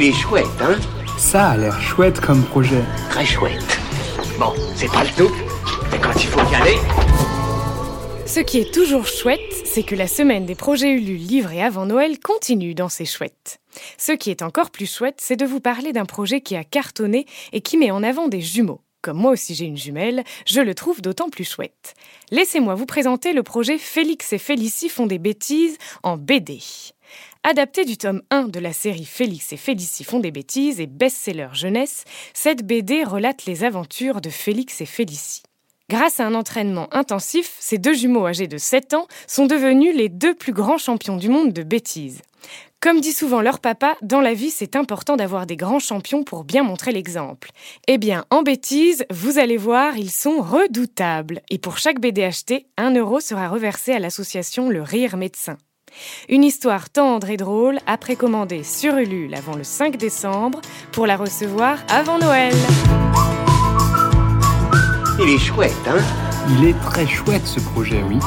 Il est chouette, hein Ça a l'air chouette comme projet. Très chouette. Bon, c'est pas le tout, mais quand il faut y aller... Ce qui est toujours chouette, c'est que la semaine des projets Ulu livrés avant Noël continue dans ces chouettes. Ce qui est encore plus chouette, c'est de vous parler d'un projet qui a cartonné et qui met en avant des jumeaux. Comme moi aussi j'ai une jumelle, je le trouve d'autant plus chouette. Laissez-moi vous présenter le projet Félix et Félicie font des bêtises en BD. Adapté du tome 1 de la série Félix et Félicie font des bêtises et best-seller jeunesse, cette BD relate les aventures de Félix et Félicie. Grâce à un entraînement intensif, ces deux jumeaux âgés de 7 ans sont devenus les deux plus grands champions du monde de bêtises. Comme dit souvent leur papa, dans la vie, c'est important d'avoir des grands champions pour bien montrer l'exemple. Eh bien, en bêtises, vous allez voir, ils sont redoutables. Et pour chaque BD acheté, un euro sera reversé à l'association Le Rire Médecin. Une histoire tendre et drôle à précommander sur Ulule avant le 5 décembre pour la recevoir avant Noël. Il est chouette, hein? Il est très chouette ce projet, oui.